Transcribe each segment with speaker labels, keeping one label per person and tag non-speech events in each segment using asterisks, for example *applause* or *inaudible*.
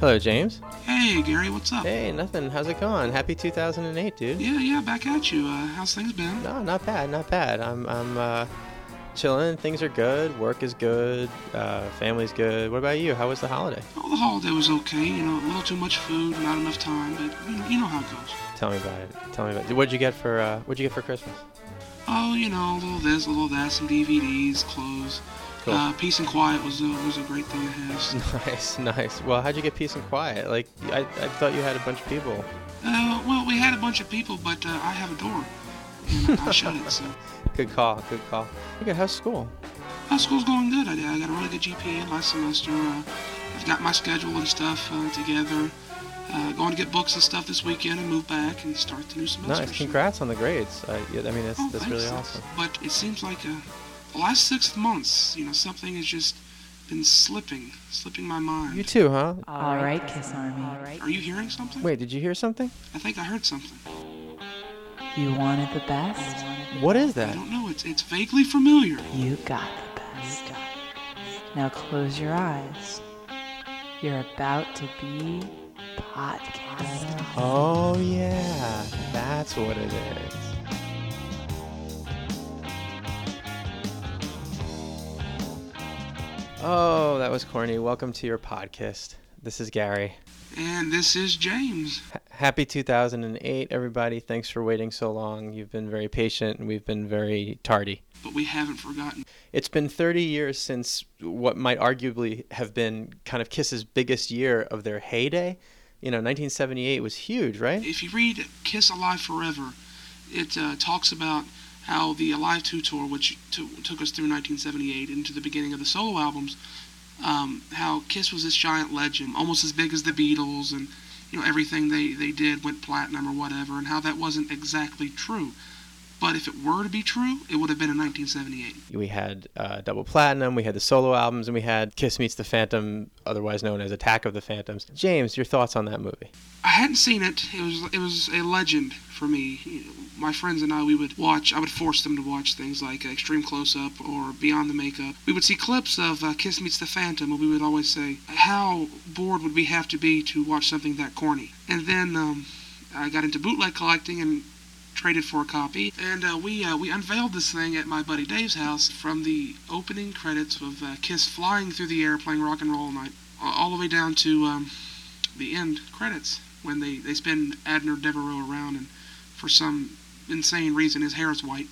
Speaker 1: Hello, James.
Speaker 2: Hey, Gary, what's up?
Speaker 1: Hey, nothing. How's it going? Happy 2008, dude.
Speaker 2: Yeah, yeah, back at you. Uh, how's things been?
Speaker 1: No, not bad, not bad. I'm, I'm uh, chilling. Things are good. Work is good. Uh, family's good. What about you? How was the holiday?
Speaker 2: Oh, the holiday was okay. You know, a little too much food, not enough time, but you know, you know how it goes.
Speaker 1: Tell me about it. Tell me about it. What'd you get for uh, What'd you get for Christmas?
Speaker 2: Oh, you know, a little this, a little that, some DVDs, clothes.
Speaker 1: Cool.
Speaker 2: Uh, peace and quiet was a, was a great thing to have. *laughs*
Speaker 1: Nice, nice. Well, how'd you get peace and quiet? Like, I, I thought you had a bunch of people.
Speaker 2: Uh, well, we had a bunch of people, but uh, I have a door, and I *laughs* shut it. So,
Speaker 1: Good call, good call. Okay, how's school?
Speaker 2: uh, school's going good. I, I got a really good GPA last semester. Uh, I've got my schedule and stuff uh, together. Uh, going to get books and stuff this weekend and move back and start the new semester.
Speaker 1: Nice. Congrats on the grades. I, yeah, I mean, that's,
Speaker 2: Oh,
Speaker 1: that's really awesome.
Speaker 2: But it seems like uh, the last six months, you know, something has just been slipping, slipping my mind.
Speaker 1: You too, huh?
Speaker 3: All right, Kiss Army. All right.
Speaker 2: Are you hearing something?
Speaker 1: Wait, did you hear something?
Speaker 2: I think I heard something.
Speaker 3: You wanted the best?
Speaker 1: What is that?
Speaker 2: I don't know. It's it's vaguely familiar.
Speaker 3: You got the best. Now close your eyes. You're about to be podcast.
Speaker 1: Oh, yeah. That's what it is. Oh, that was corny. Welcome to your podcast. This is Gary.
Speaker 2: And this is James.
Speaker 1: H- happy 2008, everybody. Thanks for waiting so long. You've been very patient and we've been very tardy.
Speaker 2: But we haven't forgotten.
Speaker 1: It's been 30 years since what might arguably have been kind of Kiss's biggest year of their heyday. You know, 1978 was huge, right?
Speaker 2: If you read Kiss Alive Forever, it uh, talks about how the Alive 2 tour, which to, took us through 1978 into the beginning of the solo albums, um, how Kiss was this giant legend, almost as big as the Beatles, and you know everything they, they did went platinum or whatever, and how that wasn't exactly true. But if it were to be true, it would have been in 1978.
Speaker 1: We had uh, Double Platinum, we had the solo albums, and we had Kiss Meets the Phantom, otherwise known as Attack of the Phantoms. James, your thoughts on that movie?
Speaker 2: I hadn't seen it. It was it was a legend for me. You know, My friends and I, we would watch. I would force them to watch things like Extreme Close Up or Beyond the Makeup. We would see clips of uh, Kiss Meets the Phantom, and we would always say, "How bored would we have to be to watch something that corny?" And then um, I got into bootleg collecting and traded for a copy, and uh, we uh, we unveiled this thing at my buddy Dave's house from the opening credits of uh, Kiss flying through the air playing rock and roll night, all the way down to um, the end credits when they, they spin Abner Devereaux around and for some insane reason his hair is white.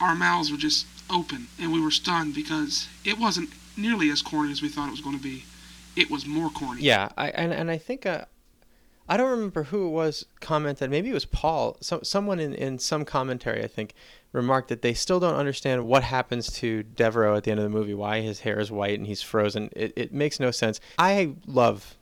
Speaker 2: Our mouths were just open and we were stunned because it wasn't nearly as corny as we thought it was going to be. It was more corny.
Speaker 1: Yeah, I and, and I think uh, I don't remember who it was commented. Maybe it was Paul. Some someone in, in some commentary, I think, remarked that they still don't understand what happens to Devereaux at the end of the movie. Why his hair is white and he's frozen. It it makes no sense. I love.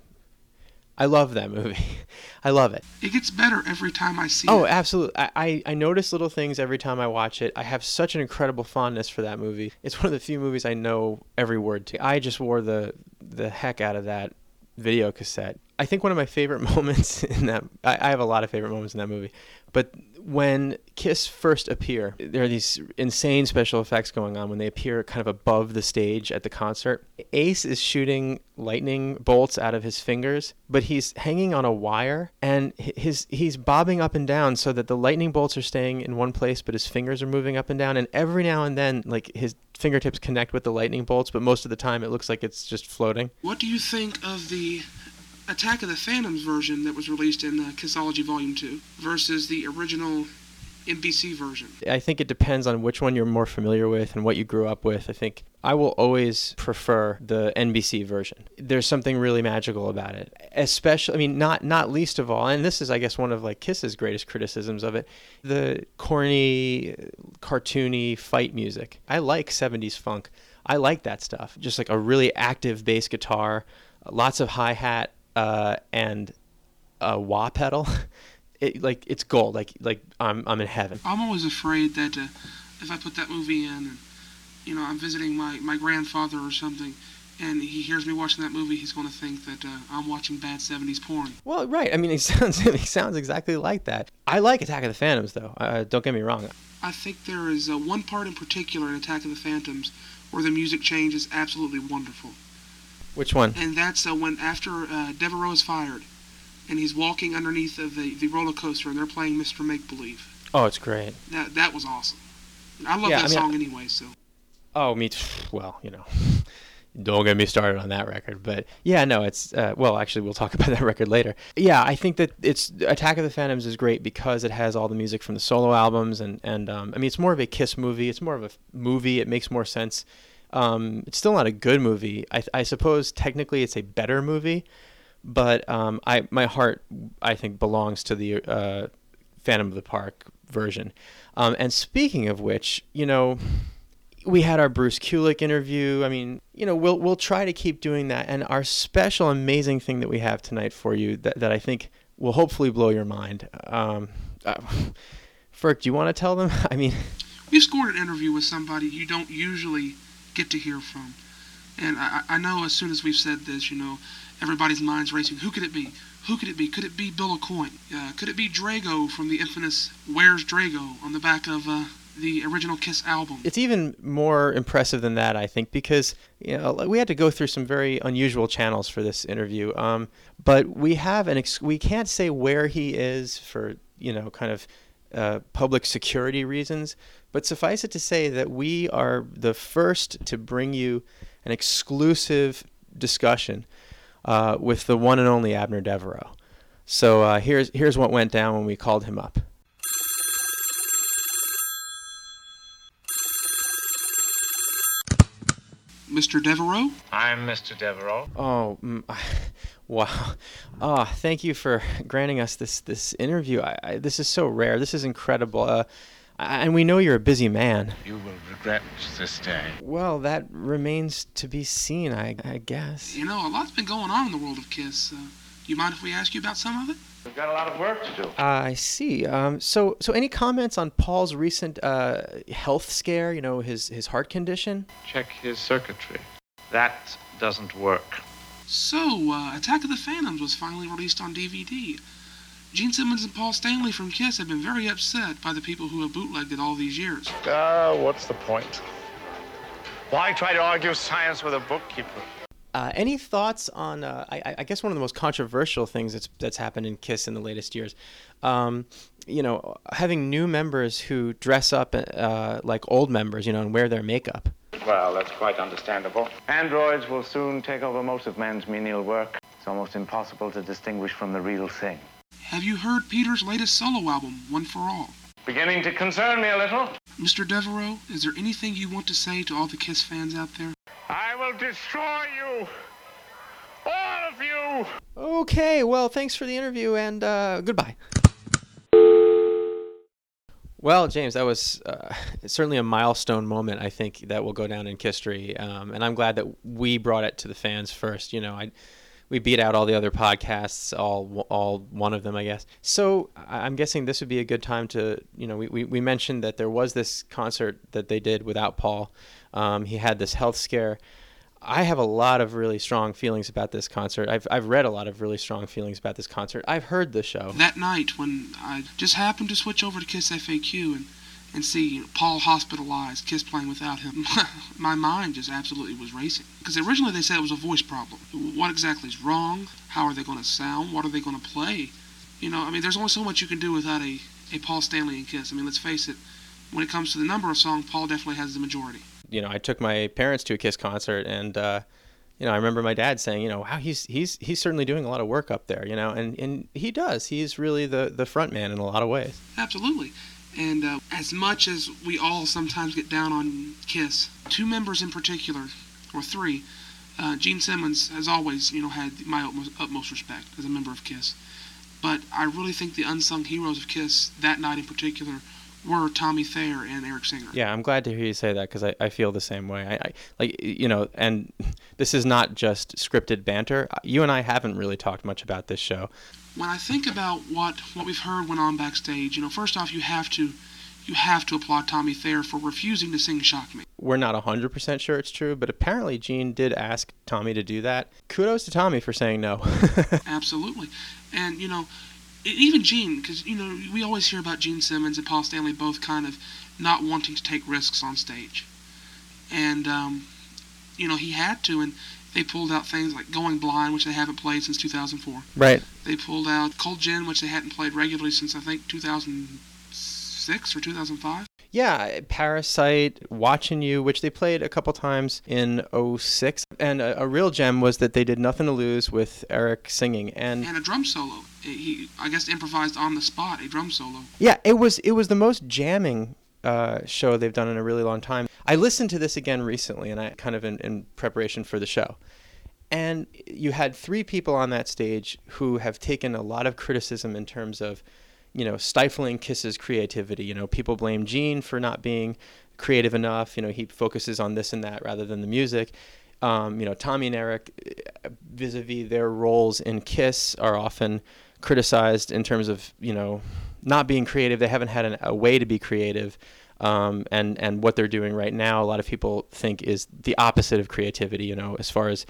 Speaker 1: I love that movie. *laughs* I love it.
Speaker 2: It gets better every time I see
Speaker 1: Oh,
Speaker 2: it.
Speaker 1: absolutely. I, I, I notice little things every time I watch it. I have such an incredible fondness for that movie. It's one of the few movies I know every word to. I just wore the the heck out of that video cassette. I think one of my favorite *laughs* moments in that I, I have a lot of favorite moments in that movie. But when Kiss first appear, there are these insane special effects going on when they appear kind of above the stage at the concert. Ace is shooting lightning bolts out of his fingers, but he's hanging on a wire and his he's bobbing up and down so that the lightning bolts are staying in one place but his fingers are moving up and down and every now and then like his fingertips connect with the lightning bolts, but most of the time it looks like it's just floating.
Speaker 2: What do you think of the Attack of the Phantoms version that was released in uh, Kissology Volume 2 versus the original NBC version?
Speaker 1: I think it depends on which one you're more familiar with and what you grew up with. I think I will always prefer the NBC version. There's something really magical about it. Especially, I mean, not not least of all, and this is I guess one of like Kiss's greatest criticisms of it, the corny, cartoony fight music. I like 70s funk. I like that stuff. Just like a really active bass guitar, lots of hi-hat uh, and a wah pedal. *laughs* It, like it's gold. Like like I'm I'm in heaven.
Speaker 2: I'm always afraid that uh, if I put that movie in and, you know, I'm visiting my, my grandfather or something, and he hears me watching that movie, he's going to think that uh, I'm watching bad 70s porn.
Speaker 1: Well, right. I mean, it *laughs* sounds it sounds exactly like that. I like Attack of the Phantoms, though. Uh, don't get me wrong.
Speaker 2: I think there is uh, one part in particular in Attack of the Phantoms where the music change is absolutely wonderful.
Speaker 1: Which one?
Speaker 2: and that's uh, when after uh, Devereaux is fired, and he's walking underneath of the, the roller coaster, and they're playing Mr. Make Believe.
Speaker 1: Oh, it's great.
Speaker 2: That that was awesome. I love
Speaker 1: Yeah,
Speaker 2: that
Speaker 1: I mean,
Speaker 2: song anyway. So
Speaker 1: Oh, me. T- well, you know, *laughs* don't get me started on that record. But yeah, no, it's uh, well, actually, we'll talk *laughs* about that record later. Yeah, I think that it's Attack of the Phantoms is great because it has all the music from the solo albums, and and um, I mean, it's more of a Kiss movie. It's more of a movie. It makes more sense. Um, it's still not a good movie. I, I suppose technically it's a better movie, but um, I my heart I think belongs to the uh, Phantom of the Park version. Um, and speaking of which, you know, we had our Bruce Kulick interview. I mean, you know, we'll we'll try to keep doing that. And our special, amazing thing that we have tonight for you that, that I think will hopefully blow your mind. Um, uh, Ferk, do you want to tell them? *laughs* I mean,
Speaker 2: we scored an interview with somebody you don't usually get to hear from, and I, I know as soon as we've said this, you know, everybody's mind's racing. Who could it be? Who could it be? Could it be Bill Aucoin? Uh, could it be Drago from the infamous "Where's Drago" on the back of uh, the original Kiss album?
Speaker 1: it's even more impressive than that, I think, because you know we had to go through some very unusual channels for this interview. Um, but we have an ex- we can't say where he is for you know kind of uh, public security reasons. But suffice it to say that we are the first to bring you an exclusive discussion uh, with the one and only Abner Devereaux. So uh, here's here's what went down when we called him up.
Speaker 2: Mr. Devereaux?
Speaker 4: I'm Mr. Devereaux.
Speaker 1: Oh, mm, *laughs* wow! Oh, thank you for granting us this this interview. I, I, this is so rare. This is incredible. Uh, I- and we know you're a busy man.
Speaker 4: You will regret this day.
Speaker 1: Well, that remains to be seen, I, I guess.
Speaker 2: You know, a lot's been going on in the world of Kiss. Uh, you mind if we ask you about some of it?
Speaker 4: We've got a lot of work to do.
Speaker 1: Uh, I see. Um, so, so any comments on Paul's recent uh, health scare? You know, his his heart condition.
Speaker 4: Check his circuitry. That doesn't work.
Speaker 2: So, uh, Attack of the Phantoms was finally released on DVD. Gene Simmons and Paul Stanley from Kiss have been very upset by the people who have bootlegged it all these years.
Speaker 4: Ah, what's the point? Why try to argue science with a bookkeeper?
Speaker 1: Uh, any thoughts on? Uh, I, I guess one of the most controversial things that's that's happened in Kiss in the latest years. Um, you know, having new members who dress up uh, like old members, you know, and wear their makeup.
Speaker 4: Well, that's quite understandable. Androids will soon take over most of men's menial work. It's almost impossible to distinguish from the real thing.
Speaker 2: Have you heard Peter's latest solo album, One for All?
Speaker 4: Beginning to concern me a little.
Speaker 2: Mr. Devereaux, is there anything you want to say to all the Kiss fans out there?
Speaker 4: I will destroy you! All of you!
Speaker 1: Okay, well, thanks for the interview and uh, goodbye. Well, James, that was uh, certainly a milestone moment. I think that will go down in history, um, and I'm glad that we brought it to the fans first. You know, I we beat out all the other podcasts, all all one of them, I guess. So I'm guessing this would be a good time to, you know, we, we, we mentioned that there was this concert that they did without Paul. Um, he had this health scare. I have a lot of really strong feelings about this concert. I've, I've read a lot of really strong feelings about this concert. I've heard the show.
Speaker 2: That night when I just happened to switch over to Kiss FAQ and, and see you know, Paul hospitalized, Kiss playing without him, *laughs* my mind just absolutely was racing. Because originally they said it was a voice problem. What exactly is wrong? How are they going to sound? What are they going to play? You know, I mean, there's only so much you can do without a, a Paul Stanley and Kiss. I mean, let's face it, when it comes to the number of songs, Paul definitely has the majority.
Speaker 1: you know, I took my parents to a Kiss concert, and uh, you know, I remember my dad saying, you know, wow, he's he's he's certainly doing a lot of work up there, you know, and and he does. He's really the the front man in a lot of ways.
Speaker 2: Absolutely. And uh, as much as we all sometimes get down on Kiss, two members in particular, or three, uh, Gene Simmons has always, you know, had my utmost, utmost respect as a member of Kiss. But I really think the unsung heroes of Kiss that night in particular were Tommy Thayer and Eric Singer.
Speaker 1: Yeah, I'm glad to hear you say that because I, I feel the same way. I, I like you know, and *laughs* this is not just scripted banter. You and I haven't really talked much about this show.
Speaker 2: When I think about what what we've heard went on backstage, you know, first off, you have to you have to applaud Tommy Thayer for refusing to sing "Shock Me."
Speaker 1: We're not 100% sure it's true, but apparently Gene did ask Tommy to do that. Kudos to Tommy for saying no. *laughs*
Speaker 2: Absolutely. And, you know, even Gene, because, you know, we always hear about Gene Simmons and Paul Stanley both kind of not wanting to take risks on stage. And, um, you know, he had to, and They pulled out things like Going Blind, which they haven't played since 2004.
Speaker 1: Right.
Speaker 2: They pulled out Cold Gin, which they hadn't played regularly since I think 2006 or 2005.
Speaker 1: Yeah, Parasite, Watching You, which they played a couple times in 06. And a, a real gem was that they did Nothing to Lose with Eric singing. And
Speaker 2: And a drum solo. He, I guess, improvised on the spot a drum solo.
Speaker 1: yeah, it was it was the most jamming uh, show they've done in a really long time. I listened to this again recently, and I kind of in, in preparation for the show. And you had three people on that stage who have taken a lot of criticism in terms of, you know, stifling Kiss's creativity. You know, people blame Gene for not being creative enough. You know, he focuses on this and that rather than the music. Um, you know, Tommy and Eric, uh, vis-a-vis their roles in Kiss, are often criticized in terms of you know not being creative. They haven't had an, a way to be creative, um, and and what they're doing right now, a lot of people think is the opposite of creativity. You know, as far as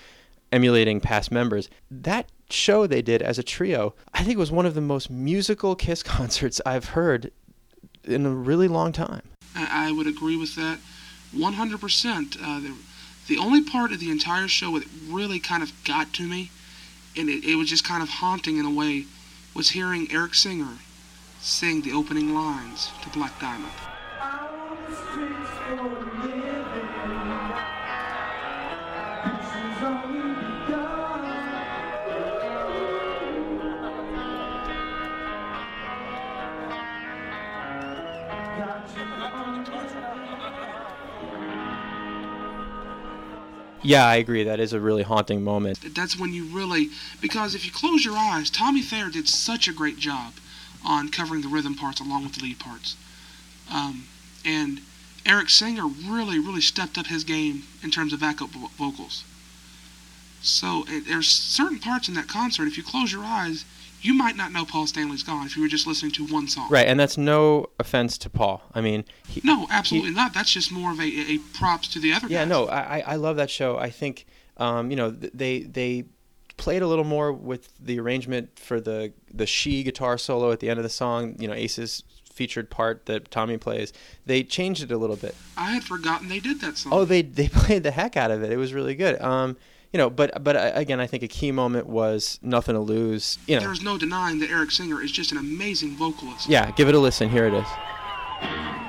Speaker 1: emulating past members. That show they did as a trio, I think was one of the most musical Kiss *laughs* concerts I've heard in a really long time.
Speaker 2: I, would agree with that 100%. Uh, the, the only part of the entire show that really kind of got to me, and it, it was just kind of haunting in a way, was hearing Eric Singer sing the opening lines to Black Diamond.
Speaker 1: Yeah, I agree. That is a really haunting moment.
Speaker 2: That's when you really, because if you close your eyes, Tommy Thayer did such a great job on covering the rhythm parts along with the lead parts. Um, and Eric Singer really, really stepped up his game in terms of backup vocals. So it, there's certain parts in that concert, if you close your eyes, you might not know Paul Stanley's gone if you were just listening to one song.
Speaker 1: Right, and that's no offense to Paul. I mean, he,
Speaker 2: No, absolutely not. That's just more of a, a props to the other
Speaker 1: yeah,
Speaker 2: guys.
Speaker 1: no, I, I- I love that show. I think, um, you know, they they played a little more with the arrangement for the the she guitar solo at the end of the song. You know, Ace's featured part that Tommy plays. They changed it a little bit.
Speaker 2: I had forgotten they did that song.
Speaker 1: Oh, they they *laughs* played the heck out of it. It was really good. Um, you know, but but uh, again, I think a key moment was nothing to lose. You know,
Speaker 2: There's no denying that Eric Singer is just an amazing vocalist.
Speaker 1: yeah, give it a listen. Here it is.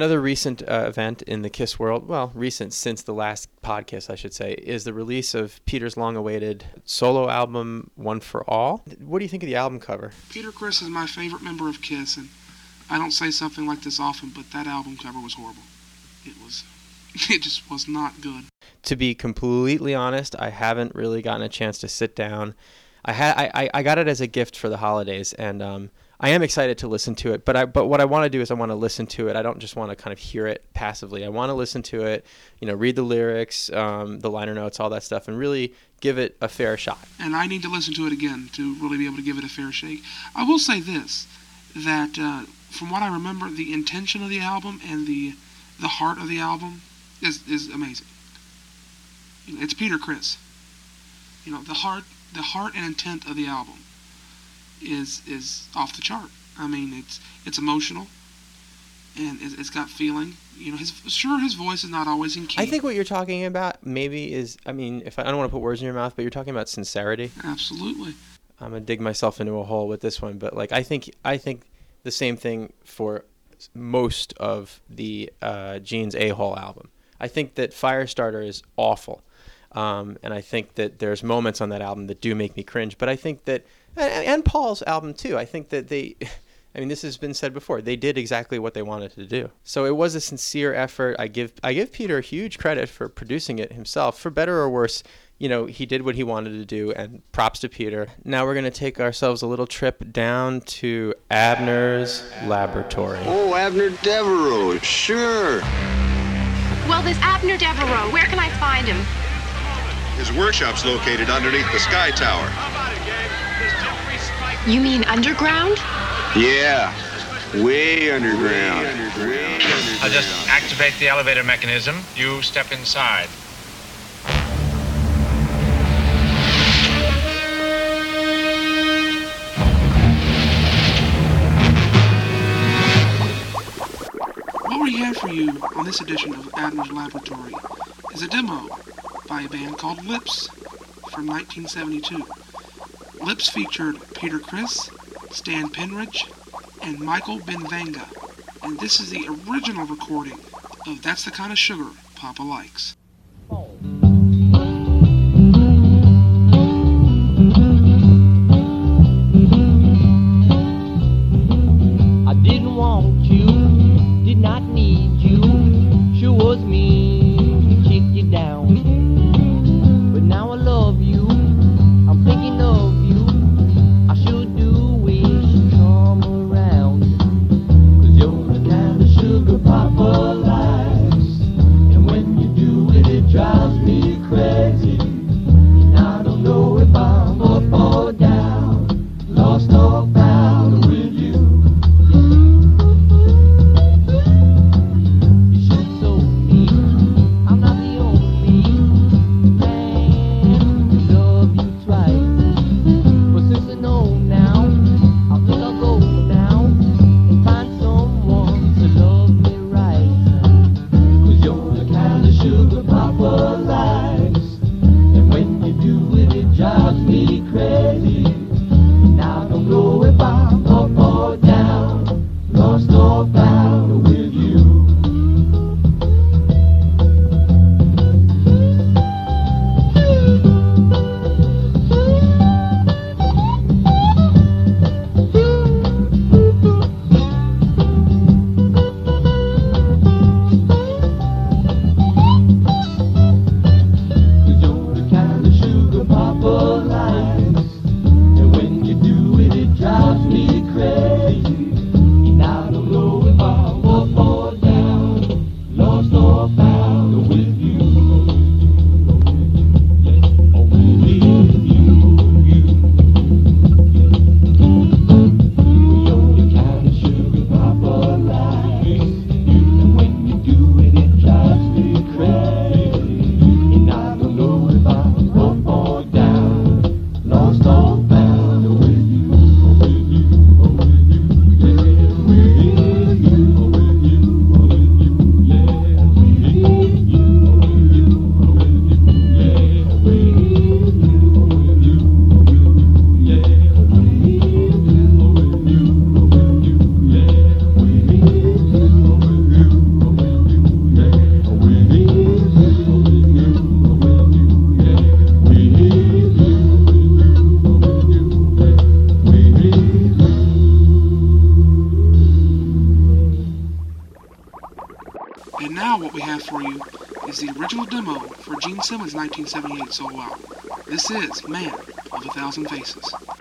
Speaker 1: Another recent uh, event in the Kiss world, well, recent since the last podcast, I should say, is the release of Peter's long awaited solo album, One for All. What do you think of the album cover?
Speaker 2: Peter Criss is my favorite member of Kiss, and I don't say something like this often, but that album cover was horrible. It was, *laughs* it just was not good.
Speaker 1: To be completely honest, I haven't really gotten a chance to sit down. I had I, I got it as a gift for the holidays, and um, I am excited to listen to it, but I but what I want to do is I want to listen to it. I don't just want to kind of hear it passively. I want to listen to it, you know, read the lyrics, um, the liner notes, all that stuff, and really give it a fair shot.
Speaker 2: And I need to listen to it again to really be able to give it a fair shake. I will say this, that uh, from what I remember, the intention of the album and the the heart of the album is is amazing. It's Peter Criss. You know, the heart the heart and intent of the album is is off the chart. I mean, it's it's emotional, and it's, it's got feeling. You know, his sure his voice is not always in key.
Speaker 1: I think what you're talking about maybe is, I mean, if I, I don't want to put words in your mouth, but you're talking about sincerity.
Speaker 2: absolutely.
Speaker 1: I'm gonna dig myself into a hole with this one, but like I think I think the same thing for most of the uh, Gene's A Hole album. I think that Firestarter is awful, um, and I think that there's moments on that album that do make me cringe. But I think that and, and Paul's album too. I think that they. *laughs* I mean, this has been said before. They did exactly what they wanted to do. So it was a sincere effort. I give I give Peter huge credit for producing it himself, for better or worse you know, he did what he wanted to do, and props to Peter. Now we're going to take ourselves a little trip down to Abner's laboratory.
Speaker 5: Oh, Abner Devereaux, sure.
Speaker 6: Well, this Abner Devereaux, where can I find him?
Speaker 7: His workshop's located underneath the Sky Tower.
Speaker 6: You mean underground?
Speaker 5: Yeah, way underground.
Speaker 8: I'll just activate the elevator mechanism. You step inside.
Speaker 2: What we have for you on this edition of Abner's Laboratory is a demo by a band called Lips from 1972. Lips featured Peter Criss, Stan Penridge, and Michael Benvenga. And this is the original recording of That's the Kind of Sugar Papa Likes.
Speaker 9: 1978 solo album. This is Man of a Thousand Faces.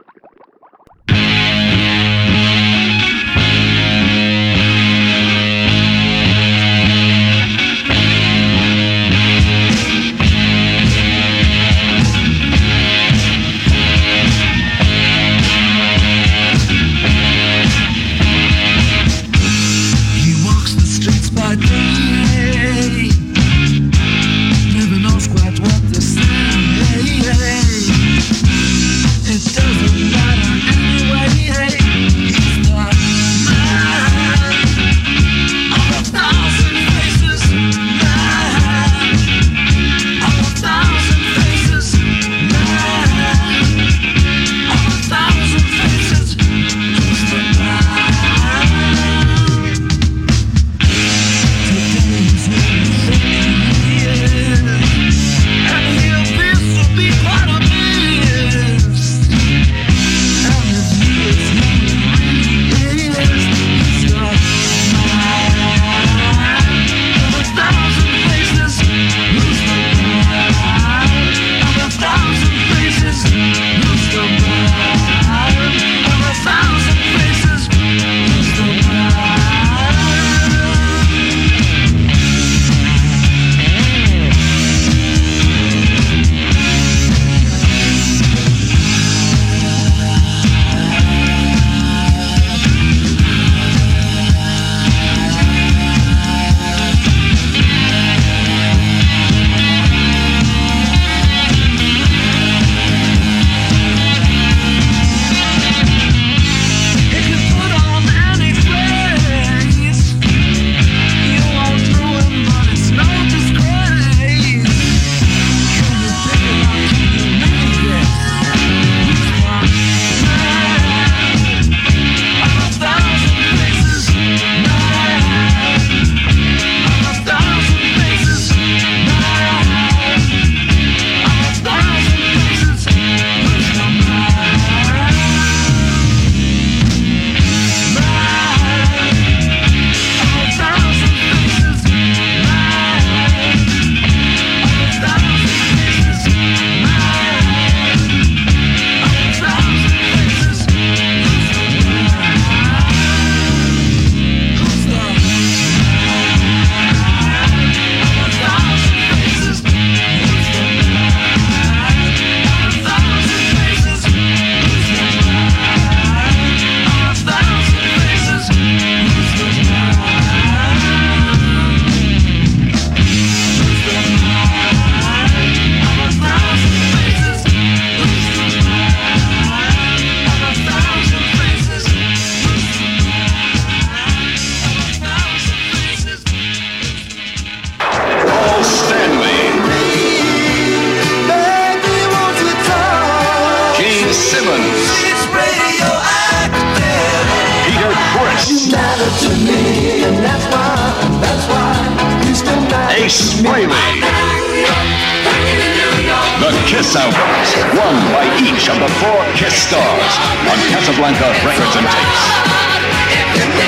Speaker 7: Casablanca Records and Tapes.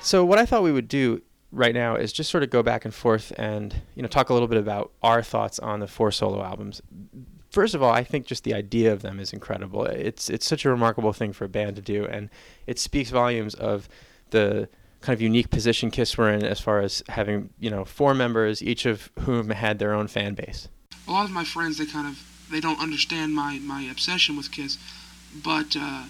Speaker 1: So what I thought we would do right now is just sort of go back and forth and you know talk a little bit about our thoughts on the four solo albums. First of all, I think just the idea of them is incredible. It's it's such a remarkable thing for a band to do, and it speaks volumes of the kind of unique position Kiss were in as far as having you know four members, each of whom had their own fan base.
Speaker 9: a lot of my friends they kind of they don't understand my my obsession with Kiss, but uh,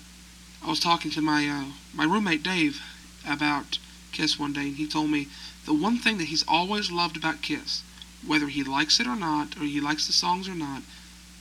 Speaker 9: I was talking to my uh, my roommate Dave about Kiss one day, and he told me the one thing that he's always loved about Kiss, whether he likes it or not, or he likes the songs or not,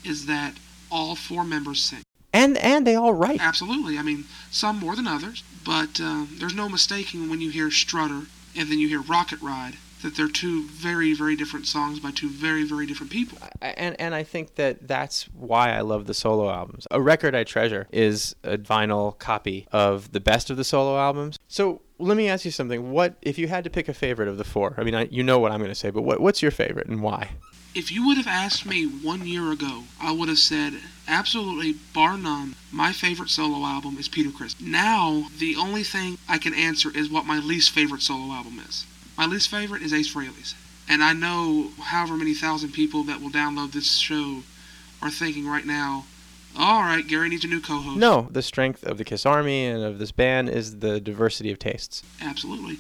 Speaker 9: is that all four members sing.
Speaker 1: And and they all write.
Speaker 9: Absolutely. I mean, some more than others, but um, there's no mistaking when you hear Strutter and then you hear Rocket Ride that they're two very, very different songs by two very, very different people.
Speaker 1: and and I think that that's why I love the solo albums. A record I treasure is a vinyl copy of the best of the solo albums. So let me ask you something. What if you had to pick a favorite of the four? I mean, I, you know what I'm going to say, but what, what's your favorite and why?
Speaker 9: If you would have asked me one year ago, I would have said absolutely, bar none, my favorite solo album is Peter Criss. Now, the only thing I can answer is what my least favorite solo album is.
Speaker 2: My least favorite is Ace Frehley's. And I know however many thousand people that will download this show are thinking right now, all right, Gary needs a new co-host.
Speaker 1: No, the strength of the Kiss Army and of this band is the diversity of tastes.
Speaker 2: Absolutely.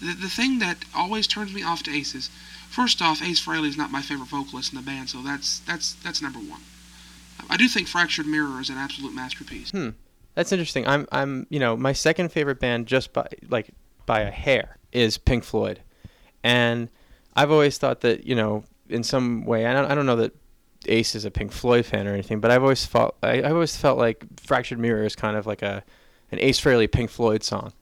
Speaker 2: The, the thing that always turns me off to Aces, first off, Ace Frehley is not my favorite vocalist in the band, so that's that's that's number one. I do think Fractured Mirror is an absolute masterpiece.
Speaker 1: Hmm. That's interesting. I'm I'm you know my second favorite band just by like by a hair is Pink Floyd, and I've always thought that you know in some way I don't I don't know that Ace is a Pink Floyd fan or anything, but I've always felt I, I've always felt like Fractured Mirror is kind of like a an Ace Frehley Pink Floyd song.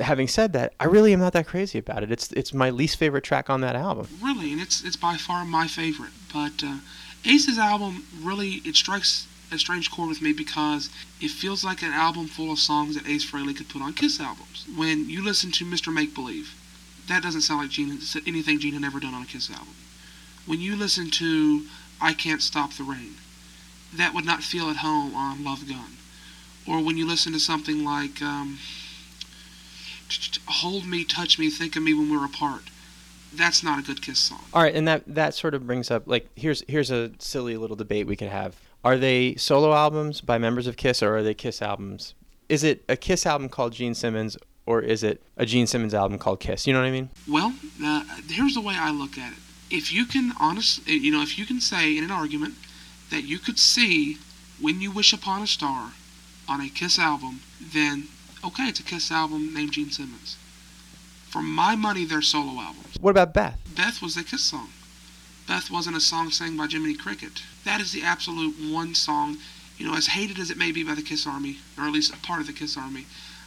Speaker 1: Having said that, I really am not that crazy about it. It's it's my least favorite track on that album.
Speaker 2: Really, and it's it's by far my favorite. But uh, Ace's album really it strikes a strange chord with me because it feels like an album full of songs that Ace Frehley could put on Kiss albums. When you listen to Mr. Make Believe, that doesn't sound like Gene, anything Gene had ever done on a Kiss album. When you listen to I Can't Stop the Rain, that would not feel at home on Love Gun. Or when you listen to something like um, Hold Me, Touch Me, Think of Me When We're Apart, that's not a good Kiss song.
Speaker 1: All right, and that that sort of brings up like here's here's a silly little debate we could have. Are they solo albums by members of Kiss or are they Kiss albums? Is it a Kiss album called Gene Simmons or is it a Gene Simmons album called Kiss? You know what I mean?
Speaker 2: Well, uh, here's the way I look at it. If you can honestly, you know, if you can say in an argument that you could see When You Wish Upon a Star on a Kiss album, then okay, it's a Kiss album named Gene Simmons. For my money, they're solo albums.
Speaker 1: What about Beth?
Speaker 2: Beth was a Kiss song. Beth wasn't a song sang by Jiminy Cricket. That is the absolute one song, you know, as hated as it may be by the Kiss Army, or at least a part of the Kiss Army,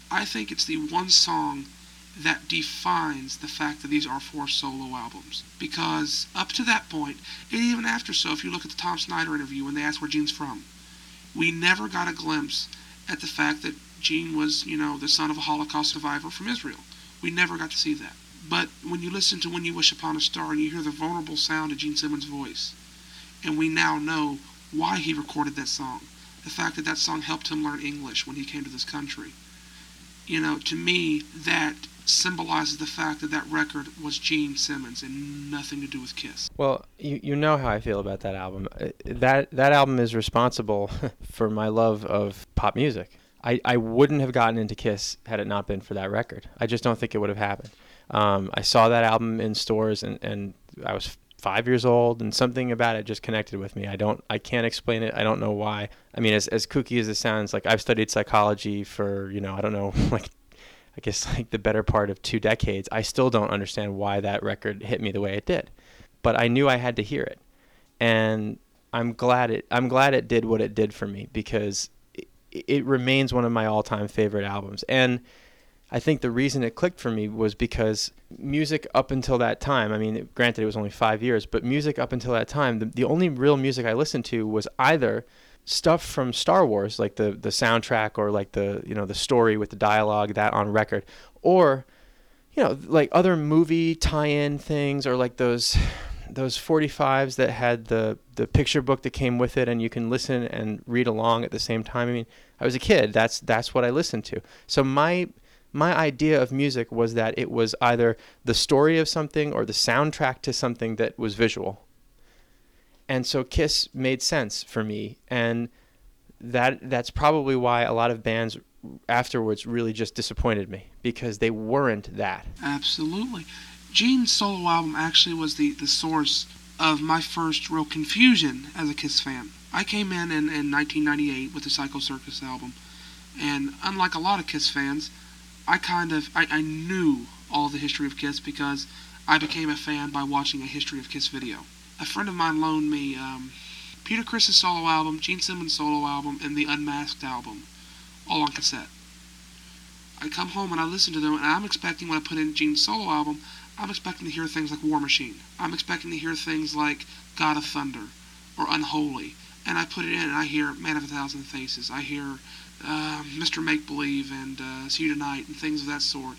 Speaker 2: I think it's the one song that defines the fact that these are four solo albums. Because up to that point, and even after so, if you look at the Tom Snyder interview when they asked where Gene's from, we never got a glimpse at the fact that Gene was, you know, the son of a Holocaust survivor from Israel. We never got to see that. But when you listen to When You Wish Upon a Star and you hear the vulnerable sound of Gene Simmons' voice, and we now know why he recorded that song, the fact that that song helped him learn English when he came to this country, you know, to me, that symbolizes the fact that that record was Gene Simmons and nothing to do with Kiss.
Speaker 1: Well, you you know how I feel about that album. Uh, That that album is responsible *laughs* for my love of pop music. I, I wouldn't have gotten into Kiss had it not been for that record. I just don't think it would have happened. Um, I saw that album in stores and, and I was five years old and something about it just connected with me. I don't I can't explain it. I don't know why. I mean as as kooky as it sounds, like I've studied psychology for, you know, I don't know, *laughs* like I guess like the better part of two decades. I still don't understand why that record hit me the way it did. But I knew I had to hear it. And I'm glad it I'm glad it did what it did for me because it, it remains one of my all-time favorite albums. And I think the reason it clicked for me was because music up until that time, I mean, granted it was only five years, but music up until that time, the, the only real music I listened to was either stuff from Star Wars, like the, the soundtrack or like the, you know, the story with the dialogue, that on record, or, you know, like other movie tie-in things or like those those 45s that had the the picture book that came with it and you can listen and read along at the same time. I mean, I was a kid. That's that's what I listened to. So my my idea of music was that it was either the story of something or the soundtrack to something that was visual. And so Kiss made sense for me and that that's probably why a lot of bands afterwards really just disappointed me because they weren't that.
Speaker 2: Absolutely. Gene's solo album actually was the, the source of my first real confusion as a Kiss fan. I came in, in in 1998 with the Psycho Circus album, and unlike a lot of Kiss fans, I kind of I, I knew all the history of Kiss because I became a fan by watching a History of Kiss video. A friend of mine loaned me um, Peter Criss's solo album, Gene Simmons' solo album, and the Unmasked album, all on cassette. I come home and I listen to them, and I'm expecting when I put in Gene's solo album, I'm expecting to hear things like War Machine. I'm expecting to hear things like God of Thunder or Unholy. And I put it in and I hear Man of a Thousand Faces. I hear uh, Mr. Make Believe and uh, See You Tonight and things of that sort.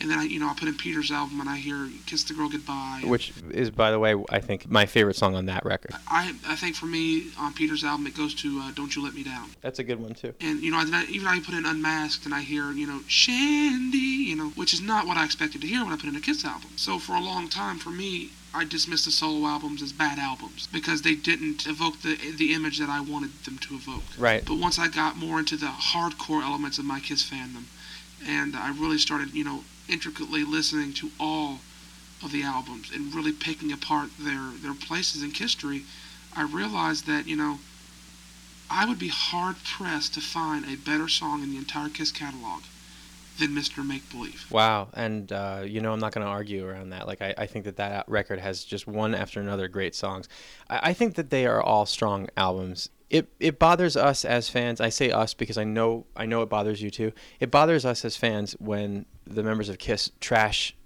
Speaker 2: And then I, you know, I put in Peter's album and I hear "Kiss the Girl Goodbye."
Speaker 1: Which is, by the way, I think my favorite song on that record.
Speaker 2: I, I think for me on Peter's album it goes to uh, "Don't You Let Me Down."
Speaker 1: That's a good one too.
Speaker 2: And you know, I, even I put in "Unmasked" and I hear you know "Shandy," you know, which is not what I expected to hear when I put in a Kiss album. So for a long time, for me, I dismissed the solo albums as bad albums because they didn't evoke the the image that I wanted them to evoke.
Speaker 1: Right.
Speaker 2: But once I got more into the hardcore elements of my Kiss fandom, and I really started, you know, intricately listening to all of the albums and really picking apart their their places in history, I realized that you know I would be hard pressed to find a better song in the entire Kiss catalog than Mr. Make Believe.
Speaker 1: Wow, and uh, you know I'm not going to argue around that. Like I, I think that that record has just one after another great songs. I, I think that they are all strong albums. It it bothers us as fans. I say us because I know I know it bothers you too. It bothers us as fans when the members of Kiss trash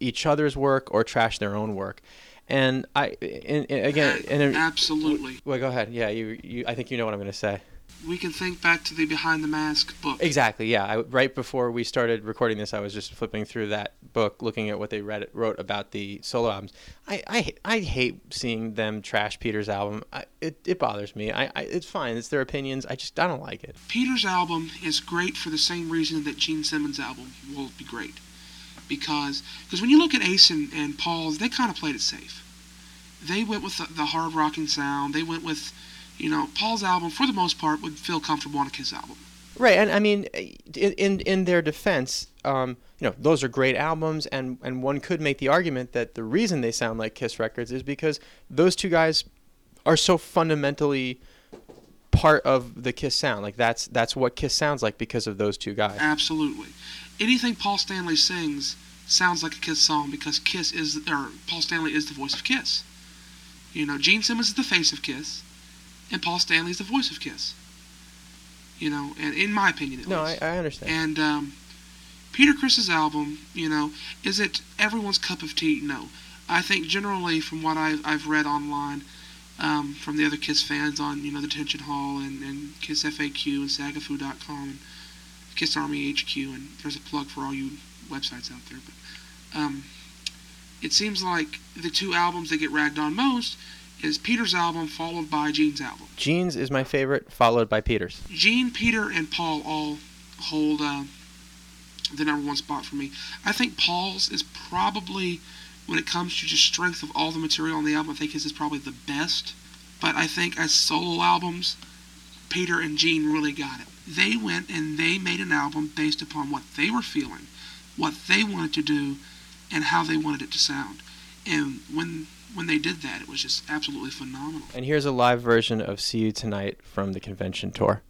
Speaker 1: each other's work or trash their own work. And I, and, and again, and,
Speaker 2: absolutely.
Speaker 1: Well, go ahead. Yeah, you, you. I think you know what I'm going to say
Speaker 2: we can think back to the Behind the Mask book.
Speaker 1: Exactly. Yeah. I, right before we started recording this, I was just flipping through that book, looking at what they read, wrote about the solo albums. I, I, I hate seeing them trash Peter's album. I, it, it bothers me. I, I, it's fine. It's their opinions. I just I don't like it.
Speaker 2: Peter's album is great for the same reason that Gene Simmons' album will be great, because because when you look at Ace and, and Paul's, they kind of played it safe. They went with the, the hard rocking sound. They went with you know, Paul's album, for the most part, would feel comfortable on a Kiss album.
Speaker 1: Right, and I mean, in in their defense, um, you know, those are great albums, and and one could make the argument that the reason they sound like Kiss records is because those two guys are so fundamentally part of the Kiss sound. Like that's that's what Kiss sounds like because of those two guys.
Speaker 2: Absolutely, anything Paul Stanley sings sounds like a Kiss song because Kiss is or Paul Stanley is the voice of Kiss. You know, Gene Simmons is the face of Kiss and Paul Stanley's the voice of Kiss. You know, and in my opinion, at
Speaker 1: no,
Speaker 2: least.
Speaker 1: I, I understand.
Speaker 2: And um, Peter Criss's album, you know, is it everyone's cup of tea? No, I think generally from what I've, I've read online, um, from the other Kiss fans on you know the Detention Hall and, and Kiss FAQ and Sagafoo.com and Kiss Army HQ, and there's a plug for all you websites out there, but um, it seems like the two albums that get ragged on most is Peter's album followed by Gene's album.
Speaker 1: Gene's is my favorite, followed by Peter's.
Speaker 2: Gene, Peter, and Paul all hold uh, the number one spot for me. I think Paul's is probably, when it comes to just strength of all the material on the album, I think his is probably the best. But I think as solo albums, Peter and Gene really got it. They went and they made an album based upon what they were feeling, what they wanted to do, and how they wanted it to sound. And when when they did that, it was just absolutely phenomenal.
Speaker 1: And here's a live version of See You Tonight from the convention tour.